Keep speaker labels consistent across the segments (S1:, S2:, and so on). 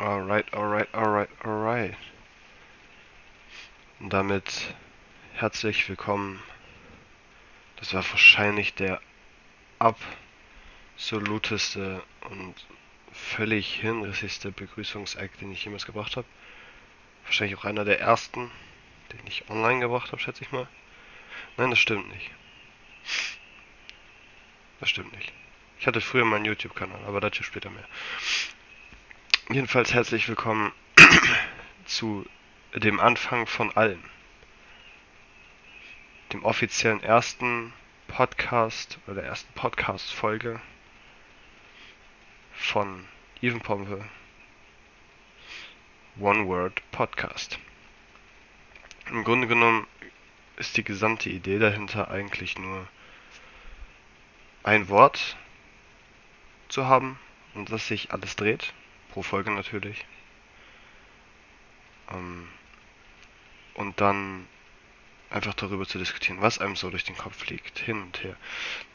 S1: Alright, alright, alright, alright. Und damit herzlich willkommen. Das war wahrscheinlich der absoluteste und völlig hirnrissigste Begrüßungsakt, den ich jemals gebracht habe. Wahrscheinlich auch einer der ersten, den ich online gebracht habe, schätze ich mal. Nein, das stimmt nicht. Das stimmt nicht. Ich hatte früher meinen YouTube-Kanal, aber dazu später mehr. Jedenfalls herzlich willkommen zu dem Anfang von allem. Dem offiziellen ersten Podcast oder der ersten Podcast-Folge von Even Pompe One Word Podcast. Im Grunde genommen ist die gesamte Idee dahinter eigentlich nur ein Wort zu haben, um das sich alles dreht. Pro Folge natürlich. Ähm, und dann einfach darüber zu diskutieren, was einem so durch den Kopf fliegt, hin und her.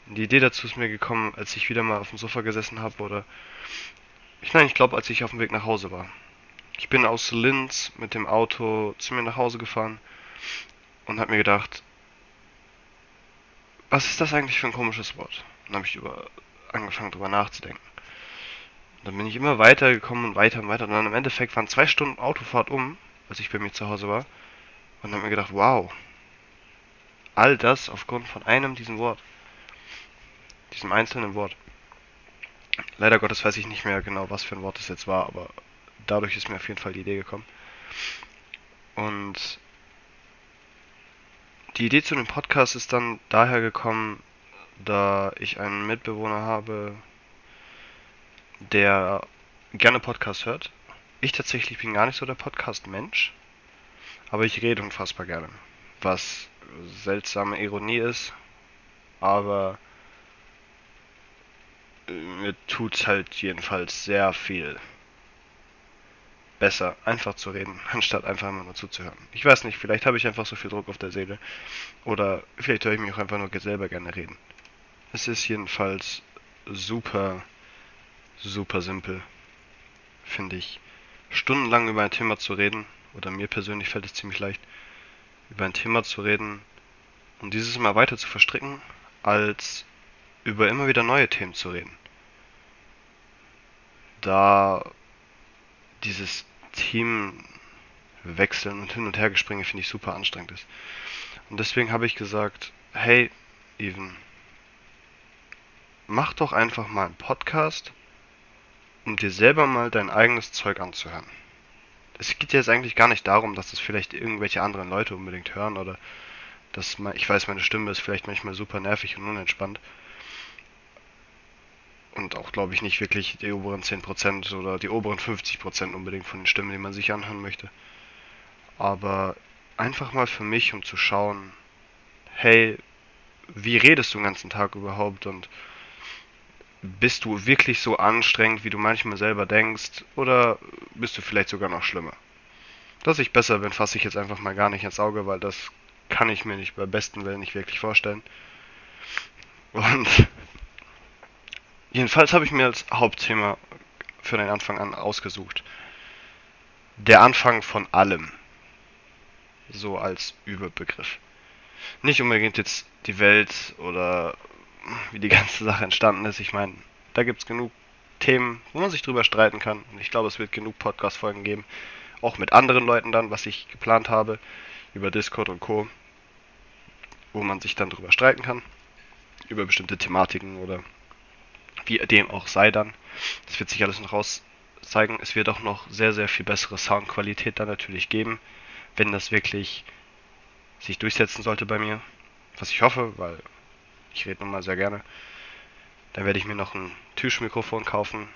S1: Die Idee dazu ist mir gekommen, als ich wieder mal auf dem Sofa gesessen habe oder ich nein, ich glaube, als ich auf dem Weg nach Hause war. Ich bin aus Linz mit dem Auto zu mir nach Hause gefahren und habe mir gedacht, was ist das eigentlich für ein komisches Wort? Und dann habe ich über angefangen darüber nachzudenken. Dann bin ich immer weiter gekommen und weiter und weiter. Und dann im Endeffekt waren zwei Stunden Autofahrt um, als ich bei mir zu Hause war. Und dann habe mir gedacht, wow. All das aufgrund von einem diesem Wort. Diesem einzelnen Wort. Leider Gottes weiß ich nicht mehr genau, was für ein Wort es jetzt war, aber dadurch ist mir auf jeden Fall die Idee gekommen. Und die Idee zu dem Podcast ist dann daher gekommen, da ich einen Mitbewohner habe, der gerne Podcast hört. Ich tatsächlich bin gar nicht so der Podcast-Mensch, aber ich rede unfassbar gerne. Was seltsame Ironie ist, aber äh, mir tut halt jedenfalls sehr viel besser, einfach zu reden, anstatt einfach immer nur zuzuhören. Ich weiß nicht, vielleicht habe ich einfach so viel Druck auf der Seele. Oder vielleicht höre ich mich auch einfach nur selber gerne reden. Es ist jedenfalls super super simpel, finde ich. Stundenlang über ein Thema zu reden, oder mir persönlich fällt es ziemlich leicht, über ein Thema zu reden und dieses immer weiter zu verstricken, als über immer wieder neue Themen zu reden. Da dieses Team wechseln und hin und her gespringe finde ich super anstrengend ist. Und deswegen habe ich gesagt, hey, Even, mach doch einfach mal einen Podcast um dir selber mal dein eigenes Zeug anzuhören. Es geht jetzt eigentlich gar nicht darum, dass das vielleicht irgendwelche anderen Leute unbedingt hören oder dass man, ich weiß, meine Stimme ist vielleicht manchmal super nervig und unentspannt. Und auch, glaube ich, nicht wirklich die oberen 10% oder die oberen 50% unbedingt von den Stimmen, die man sich anhören möchte. Aber einfach mal für mich, um zu schauen, hey, wie redest du den ganzen Tag überhaupt und bist du wirklich so anstrengend, wie du manchmal selber denkst, oder bist du vielleicht sogar noch schlimmer? Dass ich besser bin, fasse ich jetzt einfach mal gar nicht ins Auge, weil das kann ich mir nicht bei besten Willen nicht wirklich vorstellen. Und jedenfalls habe ich mir als Hauptthema für den Anfang an ausgesucht. Der Anfang von allem. So als Überbegriff. Nicht unbedingt jetzt die Welt oder wie die ganze Sache entstanden ist. Ich meine, da gibt es genug Themen, wo man sich drüber streiten kann. Und ich glaube, es wird genug Podcast-Folgen geben. Auch mit anderen Leuten dann, was ich geplant habe, über Discord und Co. Wo man sich dann drüber streiten kann. Über bestimmte Thematiken oder wie dem auch sei dann. Das wird sich alles noch raus zeigen. Es wird auch noch sehr, sehr viel bessere Soundqualität dann natürlich geben, wenn das wirklich sich durchsetzen sollte bei mir. Was ich hoffe, weil ich rede nun mal sehr gerne. Dann werde ich mir noch ein Tischmikrofon kaufen,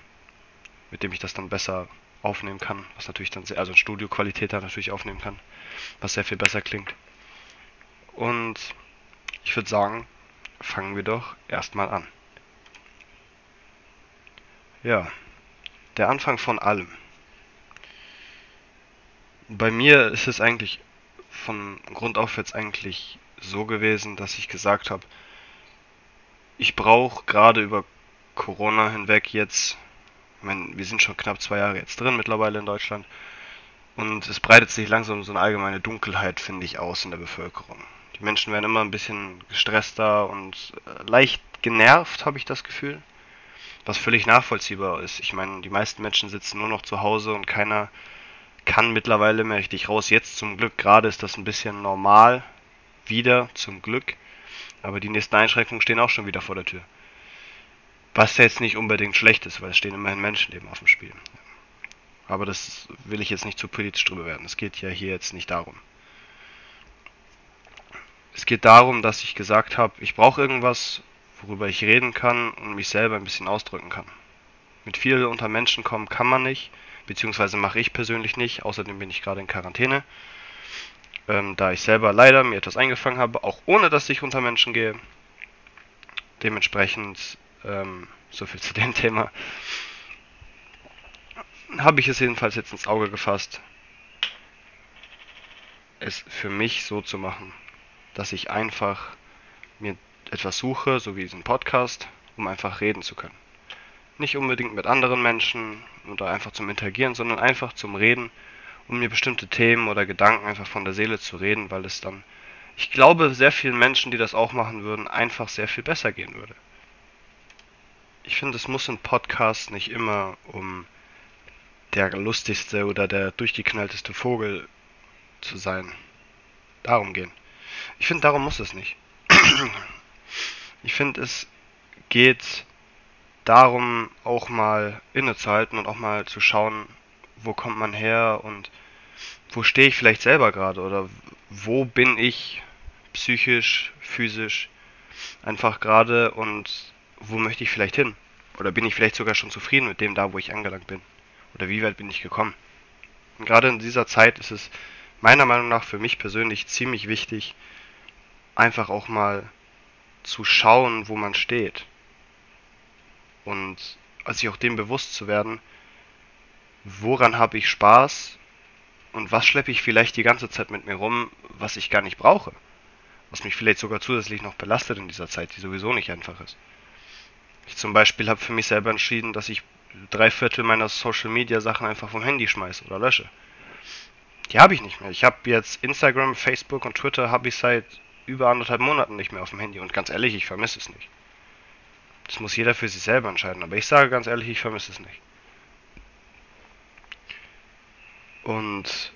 S1: mit dem ich das dann besser aufnehmen kann, was natürlich dann sehr, also Studioqualität da natürlich aufnehmen kann, was sehr viel besser klingt. Und ich würde sagen, fangen wir doch erstmal an. Ja, der Anfang von allem. Bei mir ist es eigentlich von Grund auf jetzt eigentlich so gewesen, dass ich gesagt habe, ich brauche gerade über Corona hinweg jetzt Ich meine, wir sind schon knapp zwei Jahre jetzt drin mittlerweile in Deutschland. Und es breitet sich langsam so eine allgemeine Dunkelheit, finde ich, aus in der Bevölkerung. Die Menschen werden immer ein bisschen gestresster und äh, leicht genervt, habe ich das Gefühl. Was völlig nachvollziehbar ist. Ich meine, die meisten Menschen sitzen nur noch zu Hause und keiner kann mittlerweile mehr richtig raus. Jetzt zum Glück, gerade ist das ein bisschen normal. Wieder, zum Glück. Aber die nächsten Einschränkungen stehen auch schon wieder vor der Tür. Was jetzt nicht unbedingt schlecht ist, weil es stehen immerhin Menschenleben auf dem Spiel. Aber das will ich jetzt nicht zu politisch drüber werden. Es geht ja hier jetzt nicht darum. Es geht darum, dass ich gesagt habe, ich brauche irgendwas, worüber ich reden kann und mich selber ein bisschen ausdrücken kann. Mit viel unter Menschen kommen kann man nicht, beziehungsweise mache ich persönlich nicht. Außerdem bin ich gerade in Quarantäne, ähm, da ich selber leider mir etwas eingefangen habe, auch ohne dass ich unter Menschen gehe. Dementsprechend, ähm, so viel zu dem Thema habe ich es jedenfalls jetzt ins Auge gefasst, es für mich so zu machen, dass ich einfach mir etwas suche, so wie diesen Podcast, um einfach reden zu können. Nicht unbedingt mit anderen Menschen oder einfach zum Interagieren, sondern einfach zum Reden, um mir bestimmte Themen oder Gedanken einfach von der Seele zu reden, weil es dann, ich glaube, sehr vielen Menschen, die das auch machen würden, einfach sehr viel besser gehen würde. Ich finde, es muss ein Podcast nicht immer um der lustigste oder der durchgeknallteste Vogel zu sein. Darum gehen. Ich finde, darum muss es nicht. ich finde, es geht darum, auch mal innezuhalten und auch mal zu schauen, wo kommt man her und wo stehe ich vielleicht selber gerade oder wo bin ich psychisch, physisch einfach gerade und wo möchte ich vielleicht hin? Oder bin ich vielleicht sogar schon zufrieden mit dem da, wo ich angelangt bin? Oder wie weit bin ich gekommen? Und gerade in dieser Zeit ist es meiner Meinung nach für mich persönlich ziemlich wichtig, einfach auch mal zu schauen, wo man steht. Und sich auch dem bewusst zu werden, woran habe ich Spaß und was schleppe ich vielleicht die ganze Zeit mit mir rum, was ich gar nicht brauche. Was mich vielleicht sogar zusätzlich noch belastet in dieser Zeit, die sowieso nicht einfach ist. Ich zum Beispiel habe für mich selber entschieden, dass ich drei Viertel meiner Social Media Sachen einfach vom Handy schmeiße oder lösche. Die habe ich nicht mehr. Ich habe jetzt Instagram, Facebook und Twitter habe ich seit über anderthalb Monaten nicht mehr auf dem Handy und ganz ehrlich, ich vermisse es nicht. Das muss jeder für sich selber entscheiden, aber ich sage ganz ehrlich, ich vermisse es nicht. Und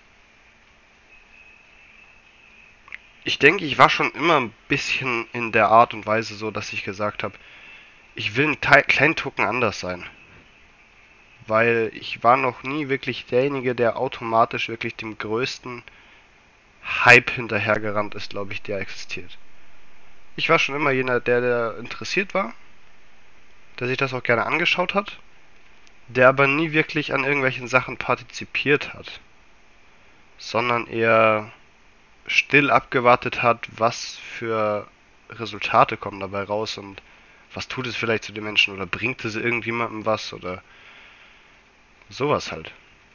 S1: ich denke, ich war schon immer ein bisschen in der Art und Weise so, dass ich gesagt habe, ich will ein kleinen Tucken anders sein weil ich war noch nie wirklich derjenige, der automatisch wirklich dem größten Hype hinterhergerannt ist, glaube ich, der existiert. Ich war schon immer jener, der, der interessiert war, der sich das auch gerne angeschaut hat, der aber nie wirklich an irgendwelchen Sachen partizipiert hat, sondern eher still abgewartet hat, was für Resultate kommen dabei raus und was tut es vielleicht zu den Menschen oder bringt es irgendjemandem was oder Sowas halt.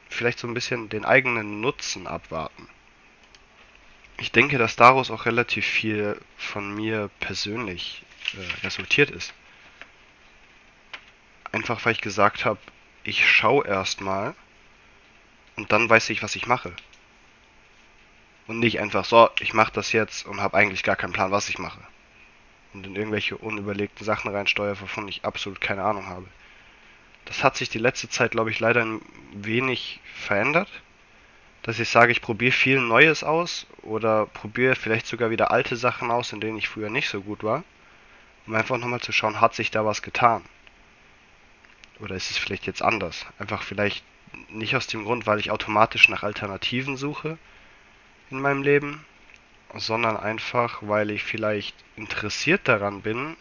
S1: Vielleicht so ein bisschen den eigenen Nutzen abwarten. Ich denke, dass daraus auch relativ viel von mir persönlich äh, resultiert ist. Einfach weil ich gesagt habe, ich schaue erstmal und dann weiß ich, was ich mache. Und nicht einfach so, ich mache das jetzt und habe eigentlich gar keinen Plan, was ich mache. Und in irgendwelche unüberlegten Sachen reinsteuere, wovon ich absolut keine Ahnung habe. Das hat sich die letzte Zeit, glaube ich, leider ein wenig verändert. Dass ich sage, ich probiere viel Neues aus oder probiere vielleicht sogar wieder alte Sachen aus, in denen ich früher nicht so gut war. Um einfach nochmal zu schauen, hat sich da was getan? Oder ist es vielleicht jetzt anders? Einfach vielleicht nicht aus dem Grund, weil ich automatisch nach Alternativen suche in meinem Leben, sondern einfach, weil ich vielleicht interessiert daran bin,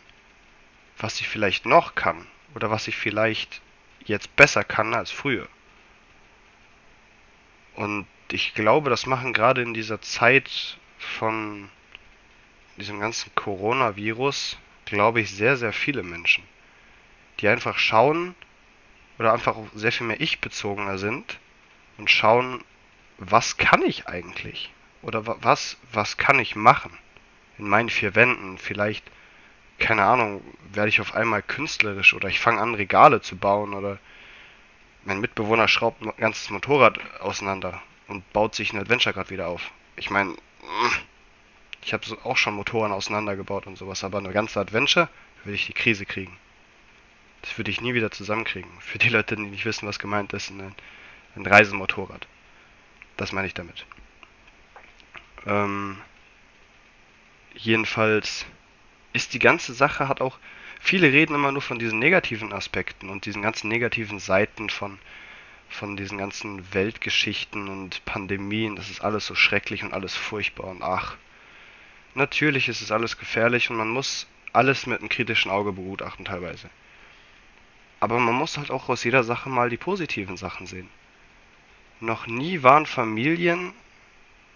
S1: was ich vielleicht noch kann oder was ich vielleicht jetzt besser kann als früher. Und ich glaube, das machen gerade in dieser Zeit von diesem ganzen Coronavirus, glaube ich, sehr, sehr viele Menschen, die einfach schauen oder einfach sehr viel mehr ich-bezogener sind und schauen, was kann ich eigentlich? Oder was, was kann ich machen in meinen vier Wänden? Vielleicht keine Ahnung, werde ich auf einmal künstlerisch oder ich fange an, Regale zu bauen oder Mein Mitbewohner schraubt ein ganzes Motorrad auseinander und baut sich ein Adventure gerade wieder auf. Ich meine, ich habe auch schon Motoren auseinandergebaut und sowas, aber eine ganze Adventure würde ich die Krise kriegen. Das würde ich nie wieder zusammenkriegen. Für die Leute, die nicht wissen, was gemeint ist, ein, ein Reisemotorrad. Das meine ich damit. Ähm, jedenfalls ist die ganze Sache hat auch viele reden immer nur von diesen negativen Aspekten und diesen ganzen negativen Seiten von von diesen ganzen Weltgeschichten und Pandemien, das ist alles so schrecklich und alles furchtbar und ach. Natürlich ist es alles gefährlich und man muss alles mit einem kritischen Auge begutachten teilweise. Aber man muss halt auch aus jeder Sache mal die positiven Sachen sehen. Noch nie waren Familien,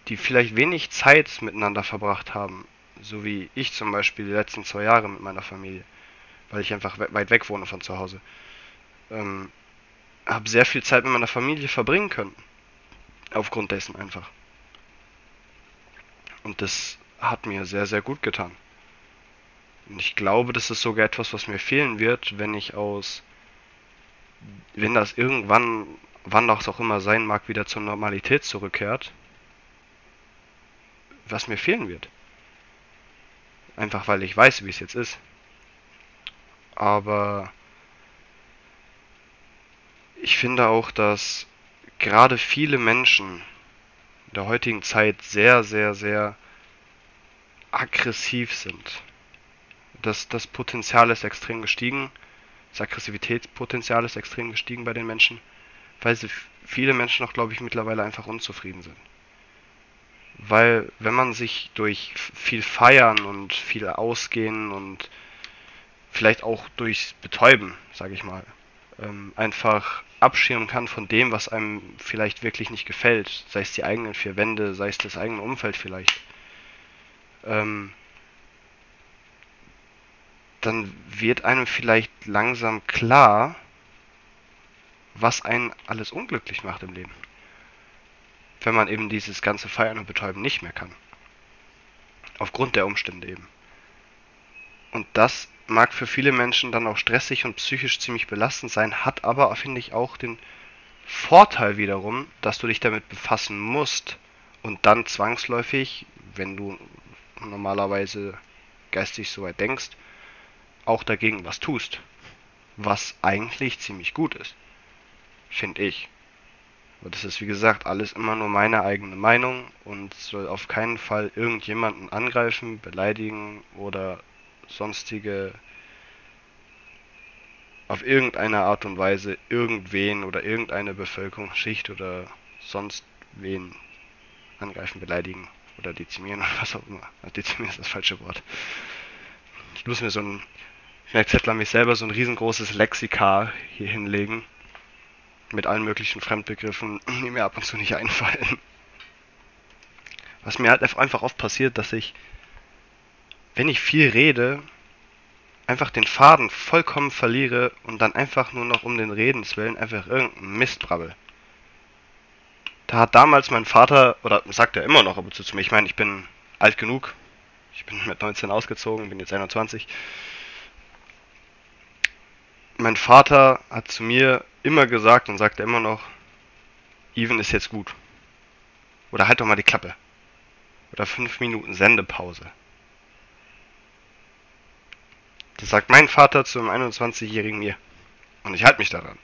S1: die vielleicht wenig Zeit miteinander verbracht haben, so wie ich zum Beispiel die letzten zwei Jahre mit meiner Familie, weil ich einfach weit weg wohne von zu Hause, ähm, habe sehr viel Zeit mit meiner Familie verbringen können. Aufgrund dessen einfach. Und das hat mir sehr, sehr gut getan. Und ich glaube, das ist sogar etwas, was mir fehlen wird, wenn ich aus, wenn das irgendwann, wann das auch immer sein mag, wieder zur Normalität zurückkehrt, was mir fehlen wird. Einfach weil ich weiß, wie es jetzt ist. Aber ich finde auch, dass gerade viele Menschen in der heutigen Zeit sehr, sehr, sehr aggressiv sind. Das, das Potenzial ist extrem gestiegen. Das Aggressivitätspotenzial ist extrem gestiegen bei den Menschen, weil viele Menschen auch, glaube ich, mittlerweile einfach unzufrieden sind. Weil wenn man sich durch viel Feiern und viel Ausgehen und vielleicht auch durchs Betäuben, sage ich mal, ähm, einfach abschirmen kann von dem, was einem vielleicht wirklich nicht gefällt, sei es die eigenen vier Wände, sei es das eigene Umfeld vielleicht, ähm, dann wird einem vielleicht langsam klar, was einen alles unglücklich macht im Leben. Wenn man eben dieses ganze Feiern und Betäuben nicht mehr kann. Aufgrund der Umstände eben. Und das mag für viele Menschen dann auch stressig und psychisch ziemlich belastend sein, hat aber, finde ich, auch den Vorteil wiederum, dass du dich damit befassen musst und dann zwangsläufig, wenn du normalerweise geistig so weit denkst, auch dagegen was tust. Was eigentlich ziemlich gut ist. Finde ich. Aber das ist wie gesagt alles immer nur meine eigene Meinung und soll auf keinen Fall irgendjemanden angreifen, beleidigen oder sonstige auf irgendeine Art und Weise irgendwen oder irgendeine Bevölkerungsschicht oder sonst wen angreifen, beleidigen oder dezimieren oder was auch immer. Dezimieren ist das falsche Wort. Ich muss mir so ein, ich merke Zettler mich selber, so ein riesengroßes Lexika hier hinlegen. Mit allen möglichen Fremdbegriffen, die mir ab und zu nicht einfallen. Was mir halt einfach oft passiert, dass ich, wenn ich viel rede, einfach den Faden vollkommen verliere und dann einfach nur noch um den Redenswillen einfach irgendeinen Mist brabbel. Da hat damals mein Vater, oder sagt er immer noch ab und zu zu mir, ich meine, ich bin alt genug. Ich bin mit 19 ausgezogen, bin jetzt 21. Mein Vater hat zu mir immer gesagt und sagt er immer noch, Even ist jetzt gut. Oder halt doch mal die Klappe. Oder 5 Minuten Sendepause. Das sagt mein Vater zu einem 21-jährigen mir. Und ich halte mich daran.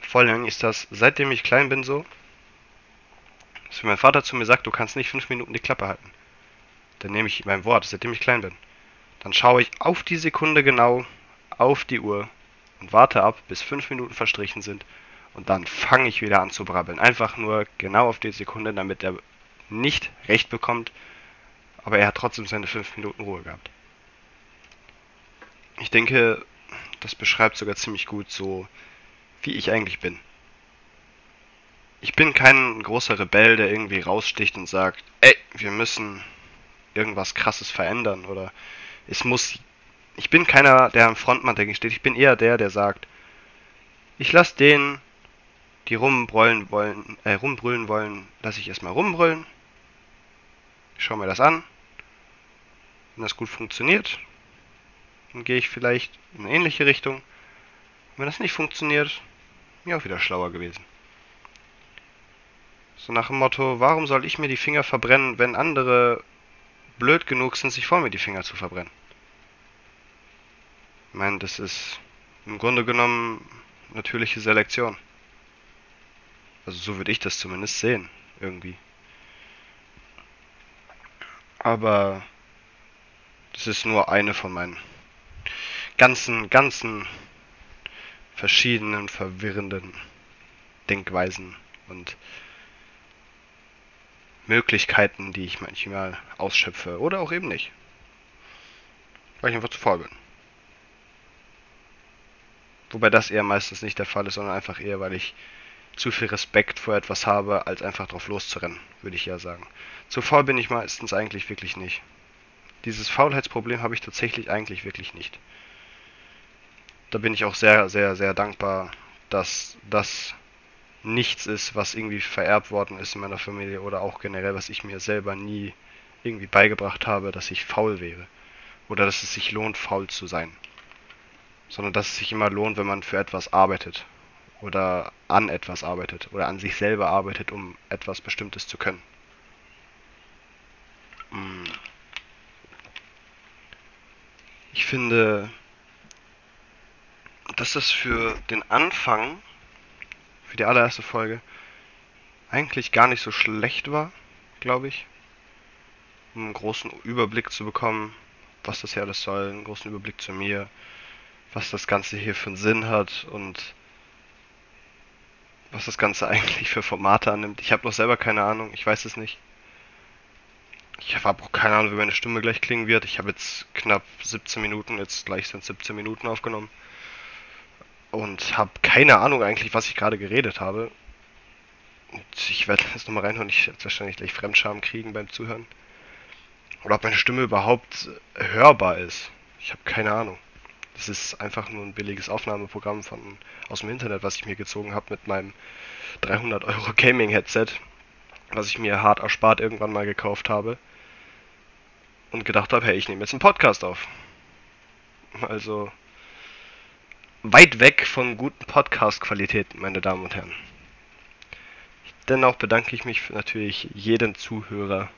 S1: Vor allem ist das, seitdem ich klein bin, so, dass wenn mein Vater zu mir sagt, du kannst nicht fünf Minuten die Klappe halten, dann nehme ich mein Wort, seitdem ich klein bin. Dann schaue ich auf die Sekunde genau auf die Uhr und warte ab, bis fünf Minuten verstrichen sind. Und dann fange ich wieder an zu brabbeln. Einfach nur genau auf die Sekunde, damit er nicht recht bekommt, aber er hat trotzdem seine fünf Minuten Ruhe gehabt. Ich denke, das beschreibt sogar ziemlich gut so, wie ich eigentlich bin. Ich bin kein großer Rebell, der irgendwie raussticht und sagt, ey, wir müssen irgendwas krasses verändern oder es muss. Ich bin keiner, der am Frontmann dagegen steht. Ich bin eher der, der sagt, ich lass den, die rumbrüllen wollen, äh, rumbrüllen wollen, lass ich erstmal rumbrüllen. Ich schau mir das an. Wenn das gut funktioniert, dann gehe ich vielleicht in eine ähnliche Richtung. wenn das nicht funktioniert, Mir auch wieder schlauer gewesen. So nach dem Motto, warum soll ich mir die Finger verbrennen, wenn andere blöd genug sind, sich vor mir die Finger zu verbrennen? Ich meine, das ist im Grunde genommen natürliche Selektion. Also so würde ich das zumindest sehen, irgendwie. Aber das ist nur eine von meinen ganzen, ganzen verschiedenen, verwirrenden Denkweisen und Möglichkeiten, die ich manchmal ausschöpfe oder auch eben nicht. Weil ich einfach zu faul bin. Wobei das eher meistens nicht der Fall ist, sondern einfach eher, weil ich zu viel Respekt vor etwas habe, als einfach drauf loszurennen, würde ich ja sagen. Zu faul bin ich meistens eigentlich wirklich nicht. Dieses Faulheitsproblem habe ich tatsächlich eigentlich wirklich nicht. Da bin ich auch sehr, sehr, sehr dankbar, dass das nichts ist, was irgendwie vererbt worden ist in meiner Familie oder auch generell, was ich mir selber nie irgendwie beigebracht habe, dass ich faul wäre. Oder dass es sich lohnt, faul zu sein. Sondern dass es sich immer lohnt, wenn man für etwas arbeitet. Oder an etwas arbeitet. Oder an sich selber arbeitet, um etwas Bestimmtes zu können. Hm. Ich finde, dass das für den Anfang für die allererste Folge eigentlich gar nicht so schlecht war, glaube ich. Um einen großen Überblick zu bekommen, was das hier alles soll, einen großen Überblick zu mir, was das Ganze hier für einen Sinn hat und was das Ganze eigentlich für Formate annimmt. Ich habe noch selber keine Ahnung, ich weiß es nicht. Ich habe auch keine Ahnung, wie meine Stimme gleich klingen wird. Ich habe jetzt knapp 17 Minuten, jetzt gleich sind 17 Minuten aufgenommen und habe keine Ahnung eigentlich, was ich gerade geredet habe. Und ich werde jetzt nochmal reinhören, ich werde wahrscheinlich gleich Fremdscham kriegen beim Zuhören. Oder ob meine Stimme überhaupt hörbar ist. Ich habe keine Ahnung. Das ist einfach nur ein billiges Aufnahmeprogramm von, aus dem Internet, was ich mir gezogen habe mit meinem 300 Euro Gaming-Headset, was ich mir hart erspart irgendwann mal gekauft habe. Und gedacht habe, hey, ich nehme jetzt einen Podcast auf. Also, weit weg von guten Podcast-Qualitäten, meine Damen und Herren. Dennoch bedanke ich mich natürlich jeden Zuhörer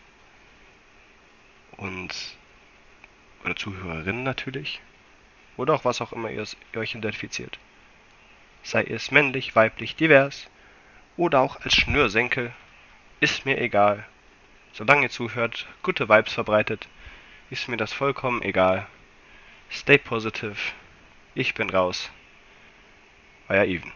S1: und oder Zuhörerin natürlich oder auch was auch immer ihr, ihr euch identifiziert. Sei es männlich, weiblich, divers oder auch als Schnürsenkel, ist mir egal. Solange ihr zuhört, gute Vibes verbreitet, ist mir das vollkommen egal. Stay positive. Ich bin raus. Euer Even.